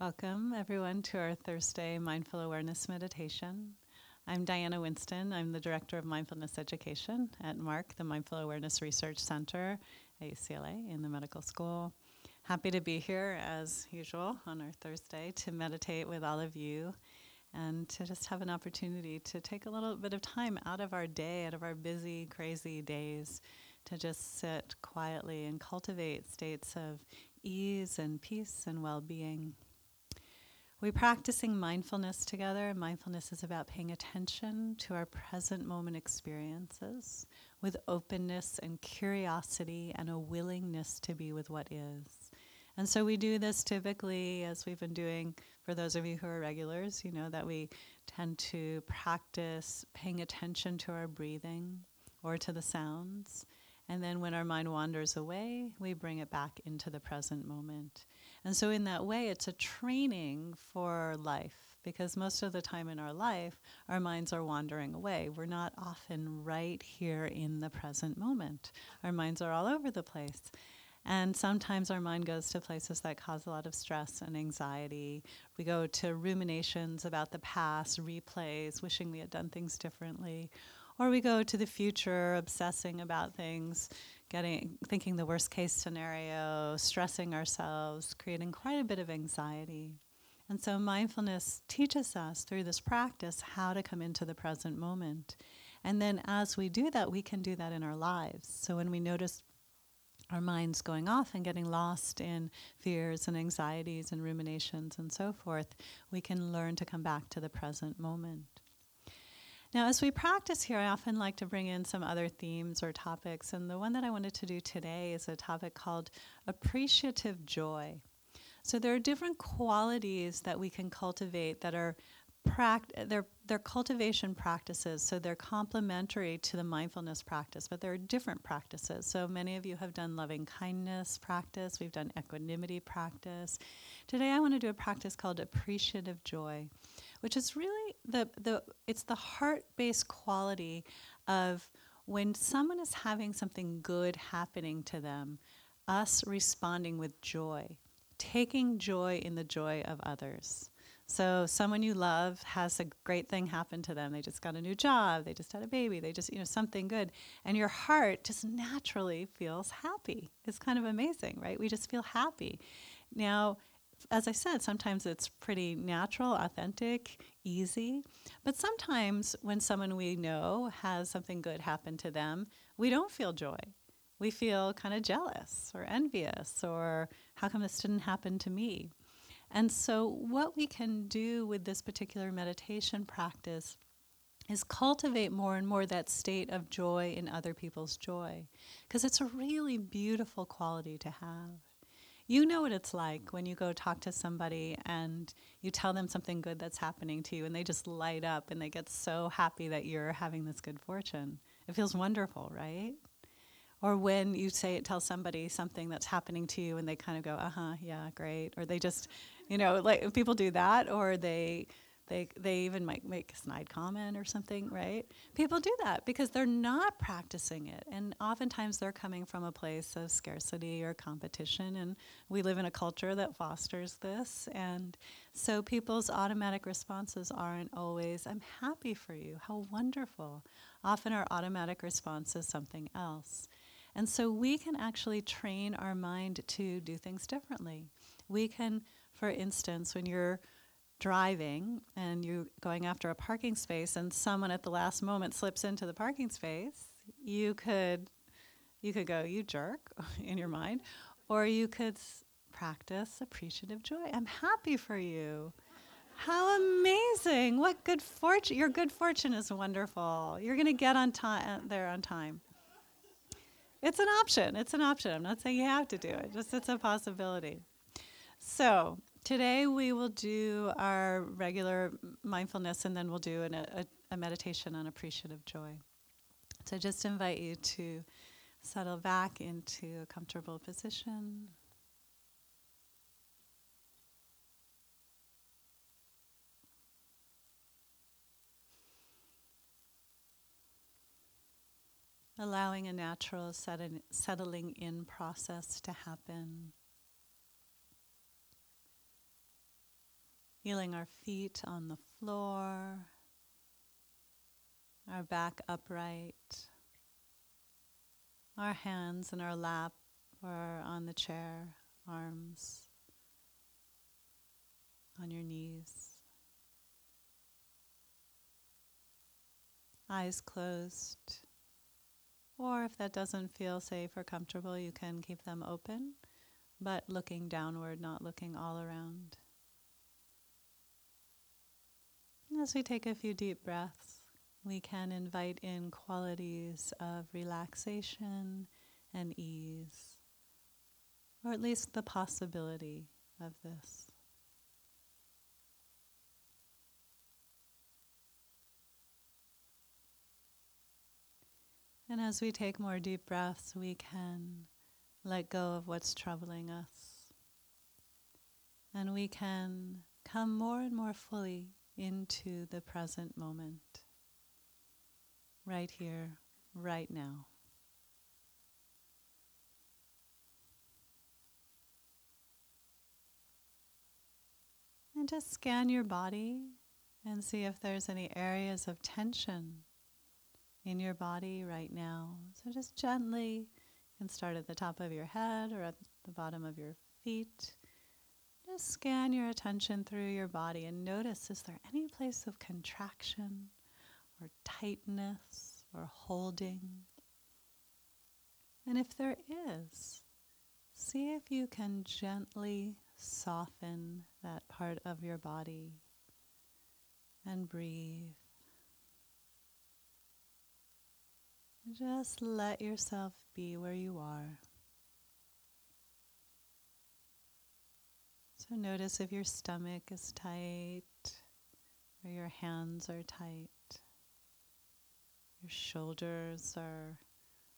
Welcome, everyone, to our Thursday Mindful Awareness Meditation. I'm Diana Winston. I'm the Director of Mindfulness Education at MARC, the Mindful Awareness Research Center at UCLA in the medical school. Happy to be here, as usual, on our Thursday to meditate with all of you and to just have an opportunity to take a little bit of time out of our day, out of our busy, crazy days, to just sit quietly and cultivate states of ease and peace and well being. We're practicing mindfulness together. Mindfulness is about paying attention to our present moment experiences with openness and curiosity and a willingness to be with what is. And so we do this typically, as we've been doing for those of you who are regulars, you know, that we tend to practice paying attention to our breathing or to the sounds. And then when our mind wanders away, we bring it back into the present moment. And so, in that way, it's a training for life because most of the time in our life, our minds are wandering away. We're not often right here in the present moment. Our minds are all over the place. And sometimes our mind goes to places that cause a lot of stress and anxiety. We go to ruminations about the past, replays, wishing we had done things differently. Or we go to the future, obsessing about things, getting thinking the worst case scenario, stressing ourselves, creating quite a bit of anxiety. And so mindfulness teaches us through this practice how to come into the present moment. And then as we do that, we can do that in our lives. So when we notice our minds going off and getting lost in fears and anxieties and ruminations and so forth, we can learn to come back to the present moment. Now, as we practice here, I often like to bring in some other themes or topics, and the one that I wanted to do today is a topic called appreciative joy. So, there are different qualities that we can cultivate that are pract- they're, they're cultivation practices, so they're complementary to the mindfulness practice, but there are different practices. So many of you have done loving kindness practice, we've done equanimity practice. Today I want to do a practice called appreciative joy which is really the, the it's the heart-based quality of when someone is having something good happening to them, us responding with joy, taking joy in the joy of others. So someone you love has a great thing happen to them. They just got a new job, they just had a baby, they just, you know, something good. And your heart just naturally feels happy. It's kind of amazing, right? We just feel happy. Now, as I said, sometimes it's pretty natural, authentic, easy. But sometimes when someone we know has something good happen to them, we don't feel joy. We feel kind of jealous or envious or how come this didn't happen to me? And so, what we can do with this particular meditation practice is cultivate more and more that state of joy in other people's joy because it's a really beautiful quality to have. You know what it's like when you go talk to somebody and you tell them something good that's happening to you and they just light up and they get so happy that you're having this good fortune. It feels wonderful, right? Or when you say it, tell somebody something that's happening to you and they kind of go, "Uh-huh, yeah, great." Or they just, you know, like people do that or they they, they even might make a snide comment or something, right? People do that because they're not practicing it. And oftentimes they're coming from a place of scarcity or competition. And we live in a culture that fosters this. And so people's automatic responses aren't always, I'm happy for you. How wonderful. Often our automatic response is something else. And so we can actually train our mind to do things differently. We can, for instance, when you're driving and you're going after a parking space and someone at the last moment slips into the parking space, you could you could go, you jerk in your mind, or you could practice appreciative joy. I'm happy for you. How amazing. What good fortune. Your good fortune is wonderful. You're going to get on time uh, there on time. It's an option. It's an option. I'm not saying you have to do it. Just it's a possibility. So, Today we will do our regular mindfulness and then we'll do an, a, a meditation on appreciative joy. So just invite you to settle back into a comfortable position. Allowing a natural settling in process to happen. Feeling our feet on the floor, our back upright, our hands in our lap or on the chair, arms on your knees. Eyes closed. Or if that doesn't feel safe or comfortable, you can keep them open, but looking downward, not looking all around. As we take a few deep breaths, we can invite in qualities of relaxation and ease, or at least the possibility of this. And as we take more deep breaths, we can let go of what's troubling us. And we can come more and more fully into the present moment, right here, right now. And just scan your body and see if there's any areas of tension in your body right now. So just gently, you can start at the top of your head or at the bottom of your feet. Just scan your attention through your body and notice is there any place of contraction or tightness or holding? And if there is, see if you can gently soften that part of your body and breathe. Just let yourself be where you are. So notice if your stomach is tight or your hands are tight, your shoulders are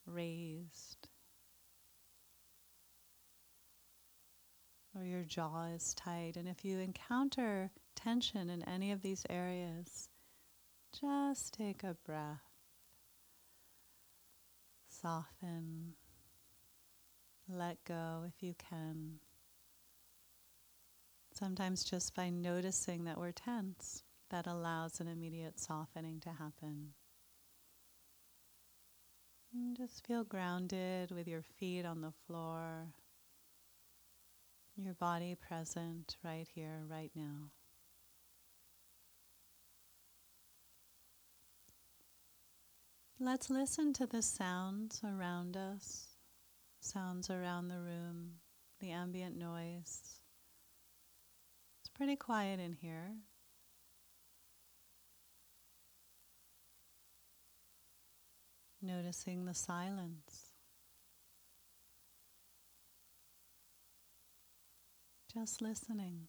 raised, or your jaw is tight. And if you encounter tension in any of these areas, just take a breath soften, let go if you can. Sometimes just by noticing that we're tense, that allows an immediate softening to happen. And just feel grounded with your feet on the floor, your body present right here, right now. Let's listen to the sounds around us, sounds around the room, the ambient noise. Pretty quiet in here. Noticing the silence. Just listening.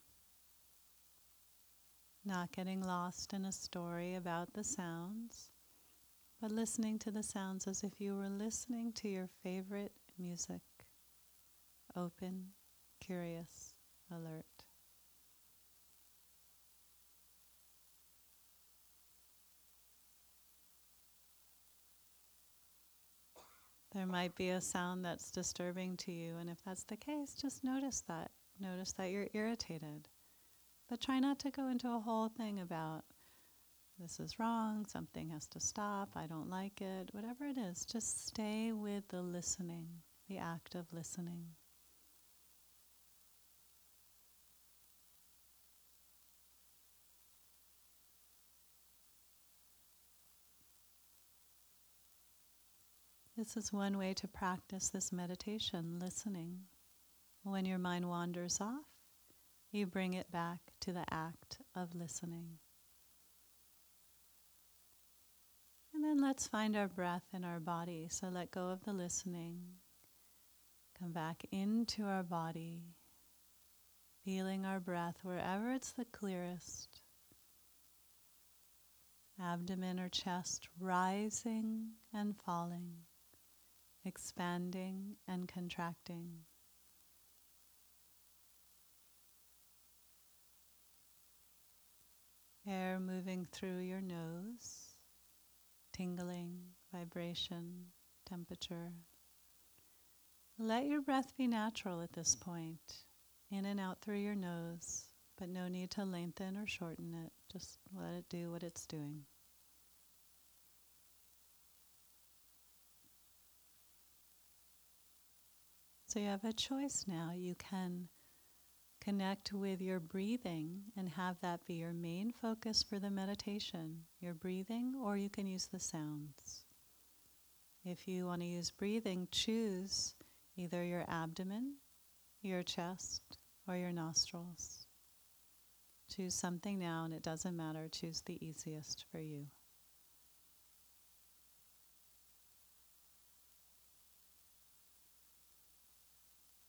Not getting lost in a story about the sounds but listening to the sounds as if you were listening to your favorite music. Open, curious, alert. There might be a sound that's disturbing to you, and if that's the case, just notice that. Notice that you're irritated. But try not to go into a whole thing about this is wrong, something has to stop, I don't like it, whatever it is, just stay with the listening, the act of listening. This is one way to practice this meditation, listening. When your mind wanders off, you bring it back to the act of listening. And then let's find our breath in our body. So let go of the listening. Come back into our body, feeling our breath wherever it's the clearest. Abdomen or chest rising and falling, expanding and contracting. Air moving through your nose tingling, vibration, temperature. Let your breath be natural at this point, in and out through your nose, but no need to lengthen or shorten it. Just let it do what it's doing. So you have a choice now. You can connect with your breathing and have that be your main focus for the meditation, your breathing, or you can use the sounds. If you want to use breathing, choose either your abdomen, your chest, or your nostrils. Choose something now, and it doesn't matter. Choose the easiest for you.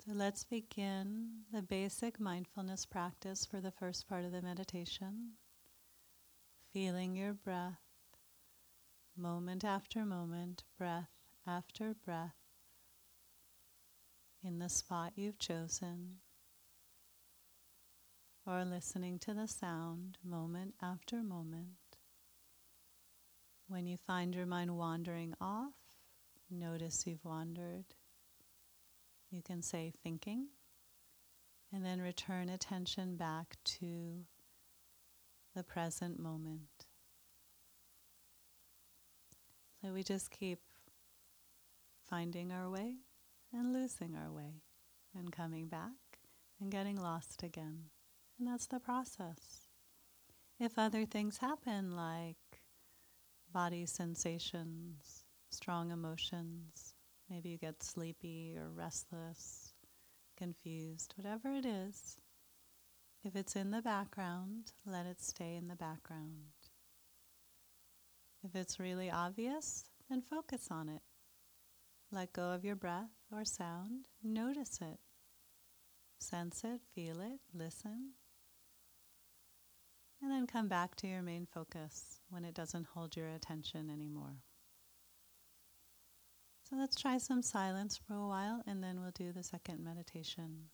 So let's begin the basic mindfulness practice for the first part of the meditation. Feeling your breath, moment after moment, breath after breath, in the spot you've chosen, or listening to the sound moment after moment. When you find your mind wandering off, notice you've wandered. You can say thinking, and then return attention back to the present moment. So we just keep finding our way and losing our way and coming back and getting lost again. And that's the process. If other things happen, like body sensations, strong emotions, Maybe you get sleepy or restless, confused, whatever it is. If it's in the background, let it stay in the background. If it's really obvious, then focus on it. Let go of your breath or sound, notice it. Sense it, feel it, listen. And then come back to your main focus when it doesn't hold your attention anymore. So let's try some silence for a while and then we'll do the second meditation.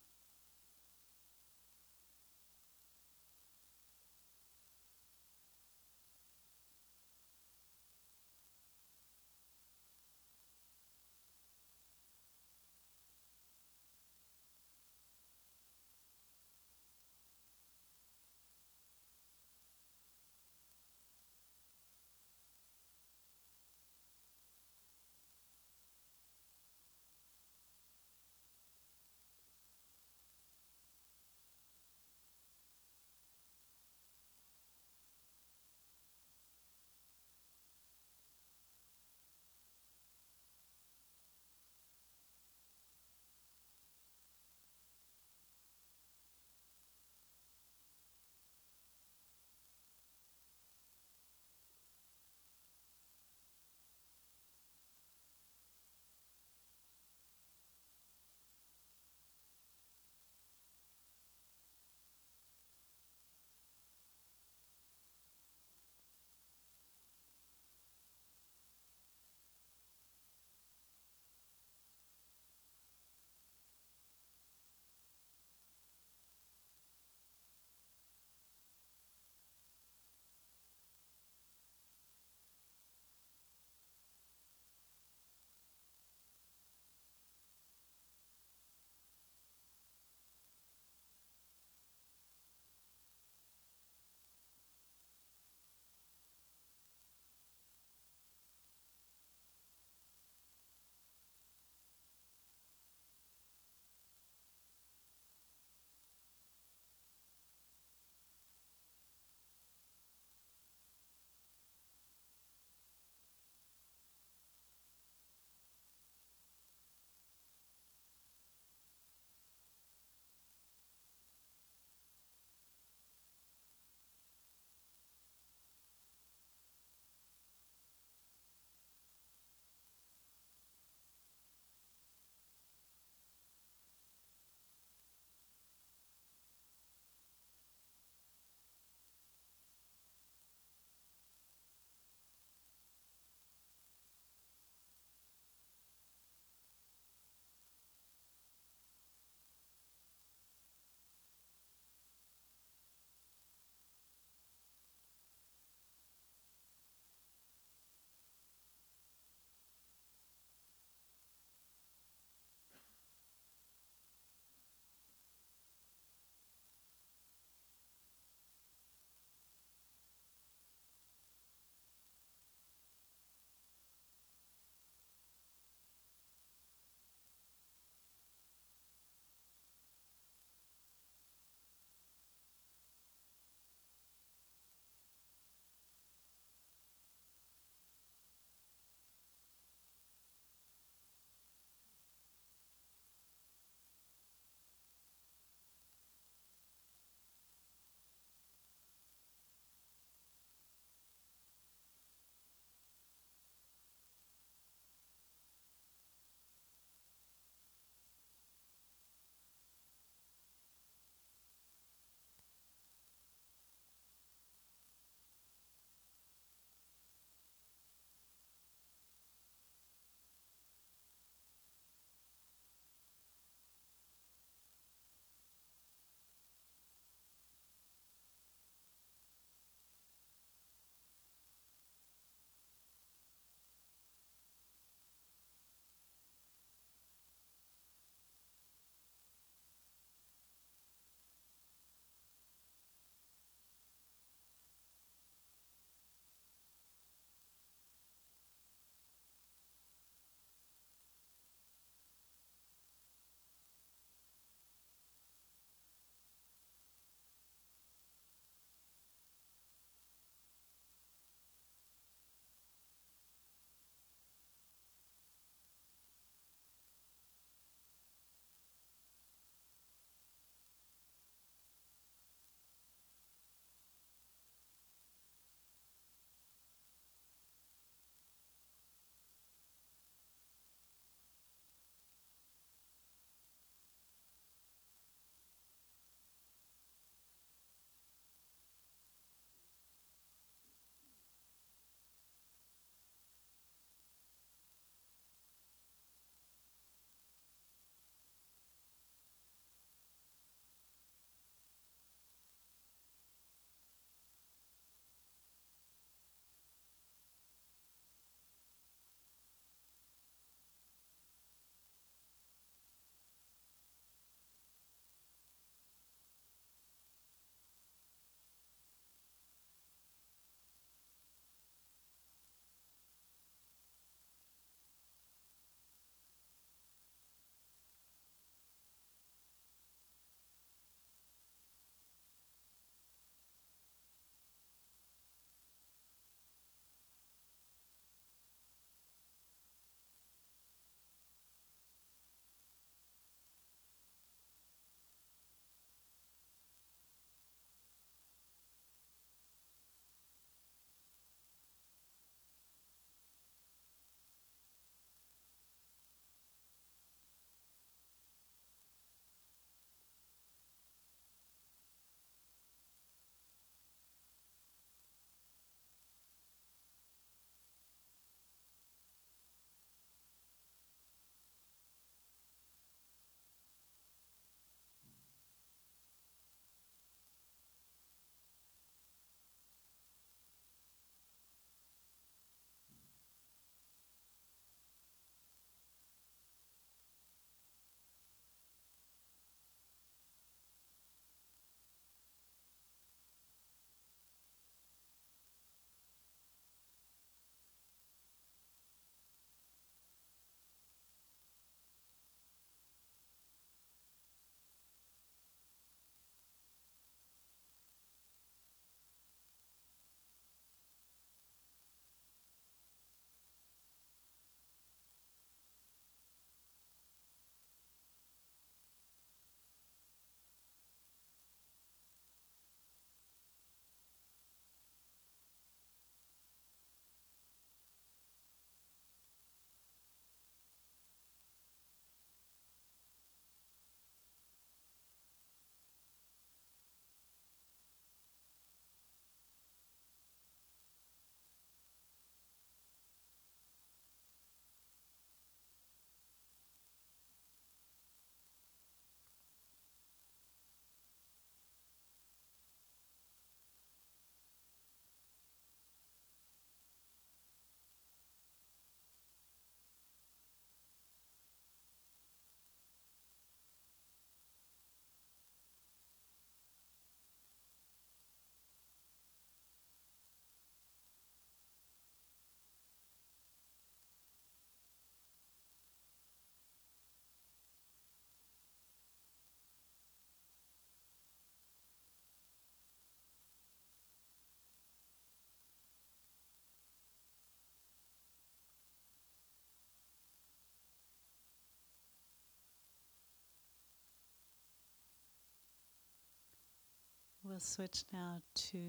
We'll switch now to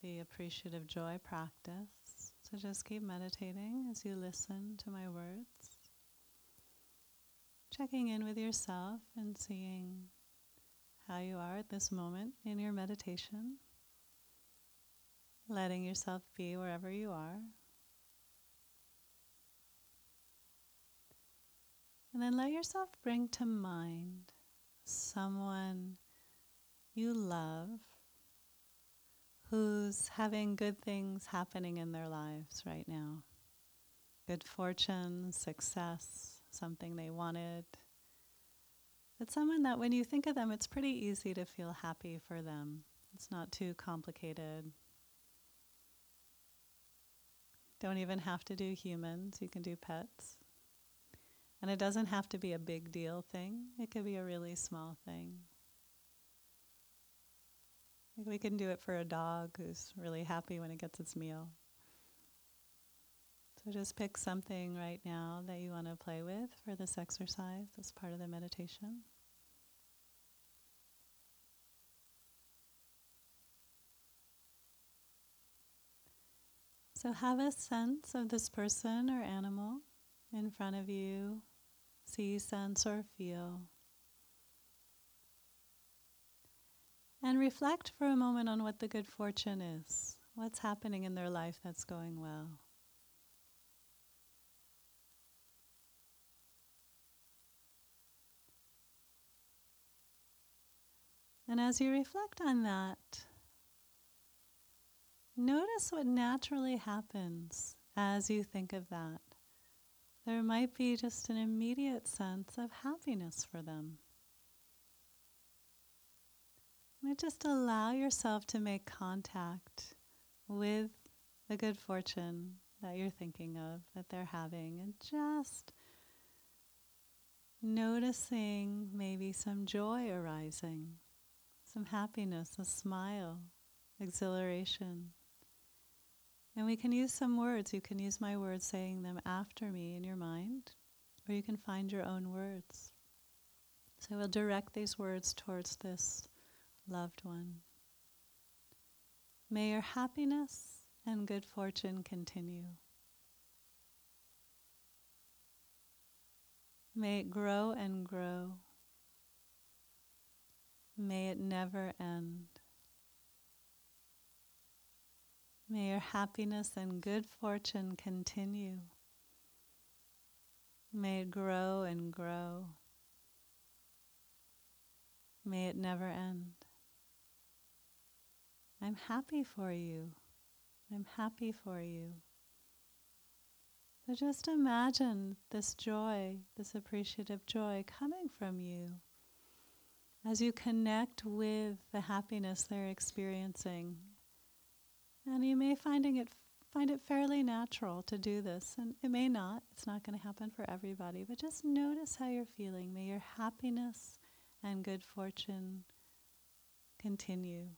the appreciative joy practice. So just keep meditating as you listen to my words. Checking in with yourself and seeing how you are at this moment in your meditation. Letting yourself be wherever you are. And then let yourself bring to mind someone you love who's having good things happening in their lives right now. Good fortune, success, something they wanted. It's someone that when you think of them, it's pretty easy to feel happy for them. It's not too complicated. Don't even have to do humans, you can do pets. And it doesn't have to be a big deal thing, it could be a really small thing. We can do it for a dog who's really happy when it gets its meal. So just pick something right now that you want to play with for this exercise as part of the meditation. So have a sense of this person or animal in front of you. See, sense, or feel. And reflect for a moment on what the good fortune is. What's happening in their life that's going well? And as you reflect on that, notice what naturally happens as you think of that. There might be just an immediate sense of happiness for them. Just allow yourself to make contact with the good fortune that you're thinking of, that they're having, and just noticing maybe some joy arising, some happiness, a smile, exhilaration. And we can use some words. You can use my words saying them after me in your mind, or you can find your own words. So we'll direct these words towards this loved one. May your happiness and good fortune continue. May it grow and grow. May it never end. May your happiness and good fortune continue. May it grow and grow. May it never end. I'm happy for you. I'm happy for you. So just imagine this joy, this appreciative joy coming from you as you connect with the happiness they're experiencing. And you may finding it find it fairly natural to do this and it may not. It's not going to happen for everybody, but just notice how you're feeling. May your happiness and good fortune continue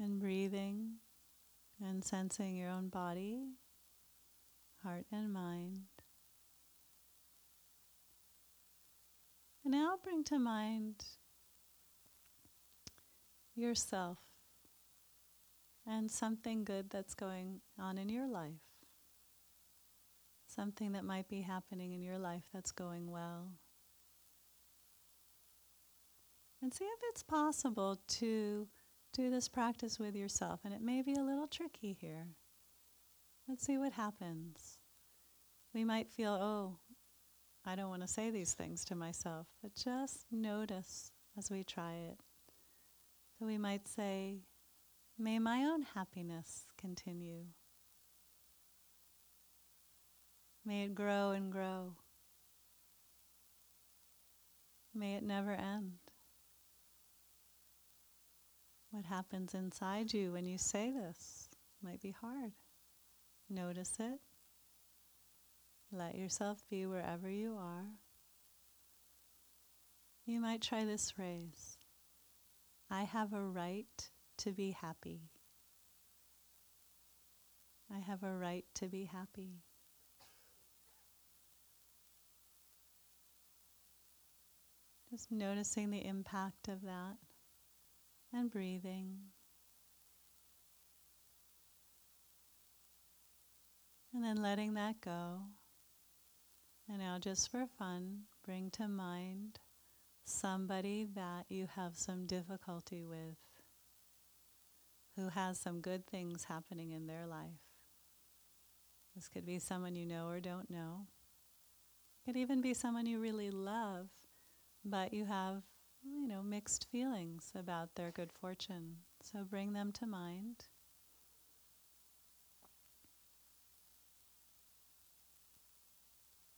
and breathing and sensing your own body, heart, and mind. And now bring to mind yourself and something good that's going on in your life. Something that might be happening in your life that's going well. And see if it's possible to do this practice with yourself, and it may be a little tricky here. Let's see what happens. We might feel, oh, I don't want to say these things to myself, but just notice as we try it. So we might say, May my own happiness continue. May it grow and grow. May it never end. What happens inside you when you say this might be hard. Notice it. Let yourself be wherever you are. You might try this phrase I have a right to be happy. I have a right to be happy. Just noticing the impact of that and breathing. And then letting that go. And now, just for fun, bring to mind somebody that you have some difficulty with, who has some good things happening in their life. This could be someone you know or don't know. It could even be someone you really love, but you have, you know, mixed feelings about their good fortune. So bring them to mind.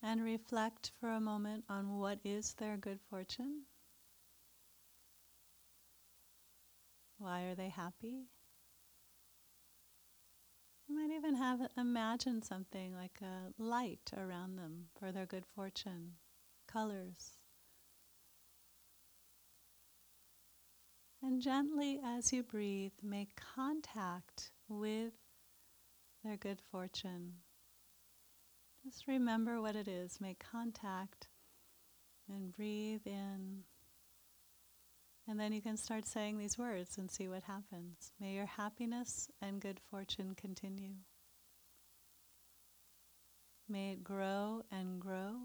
And reflect for a moment on what is their good fortune. Why are they happy? You might even have imagined something like a light around them for their good fortune, colors. And gently, as you breathe, make contact with their good fortune. Just remember what it is. Make contact and breathe in. And then you can start saying these words and see what happens. May your happiness and good fortune continue. May it grow and grow.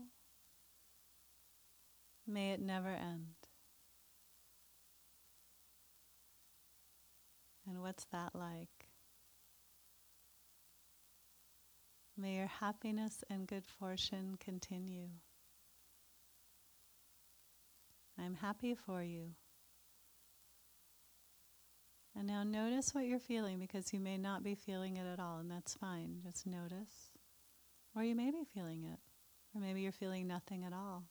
May it never end. And what's that like? May your happiness and good fortune continue. I'm happy for you. And now notice what you're feeling because you may not be feeling it at all, and that's fine. Just notice. Or you may be feeling it, or maybe you're feeling nothing at all.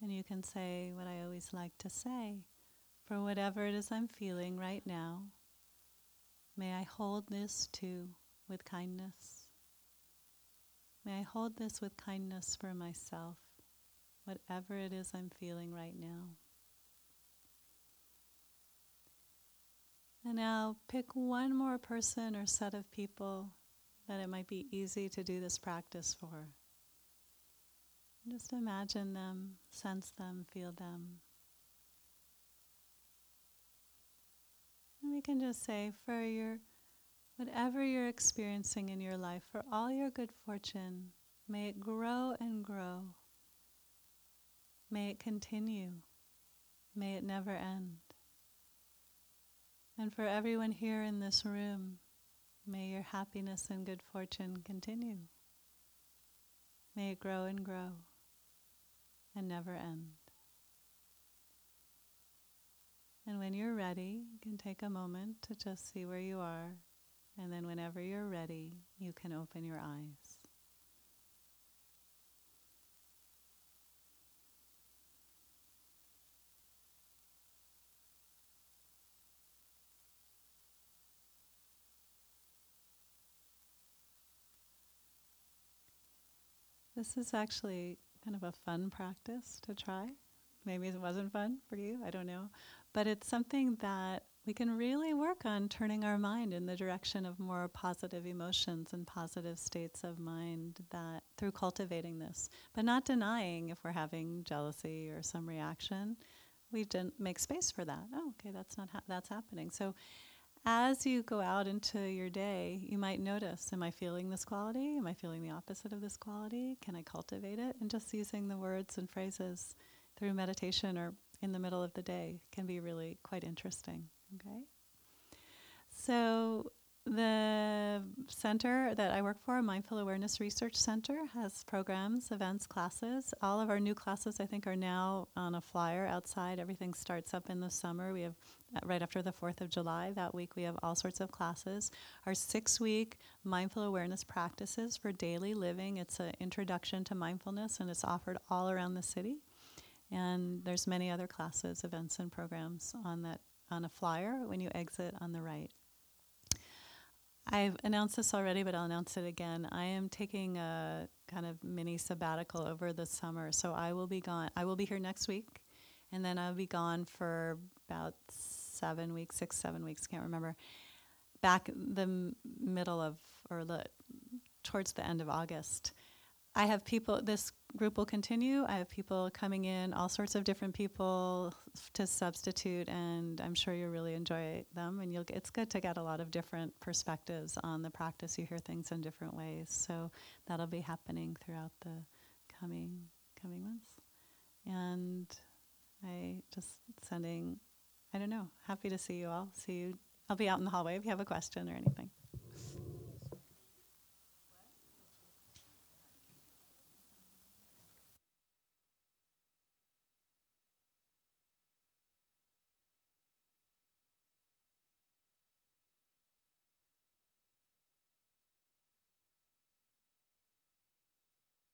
And you can say what I always like to say for whatever it is I'm feeling right now, may I hold this too with kindness. May I hold this with kindness for myself, whatever it is I'm feeling right now. And now pick one more person or set of people that it might be easy to do this practice for. Just imagine them, sense them, feel them. And we can just say, for your whatever you're experiencing in your life, for all your good fortune, may it grow and grow. May it continue. May it never end. And for everyone here in this room, may your happiness and good fortune continue. May it grow and grow and never end. And when you're ready, you can take a moment to just see where you are. And then, whenever you're ready, you can open your eyes. This is actually kind of a fun practice to try. Maybe it wasn't fun for you, I don't know. But it's something that we can really work on turning our mind in the direction of more positive emotions and positive states of mind that through cultivating this, but not denying if we're having jealousy or some reaction. We didn't make space for that. Oh, okay, that's not ha- that's happening. So as you go out into your day, you might notice Am I feeling this quality? Am I feeling the opposite of this quality? Can I cultivate it? And just using the words and phrases through meditation or in the middle of the day can be really quite interesting. Okay? So, the center that I work for, Mindful Awareness Research Center, has programs, events, classes. All of our new classes, I think, are now on a flyer outside. Everything starts up in the summer. We have uh, right after the 4th of July. That week, we have all sorts of classes. Our six week mindful awareness practices for daily living. It's an introduction to mindfulness, and it's offered all around the city. And there's many other classes, events, and programs on that on a flyer when you exit on the right. I've announced this already, but I'll announce it again. I am taking a kind of mini sabbatical over the summer, so I will be gone. I will be here next week, and then I'll be gone for about seven weeks, six, seven weeks, can't remember. Back the m- middle of, or the, towards the end of August. I have people, this group will continue. I have people coming in, all sorts of different people to substitute, and I'm sure you'll really enjoy them. And you'll get, it's good to get a lot of different perspectives on the practice. You hear things in different ways, so that'll be happening throughout the coming coming months. And I just sending, I don't know, happy to see you all. See you. I'll be out in the hallway if you have a question or anything.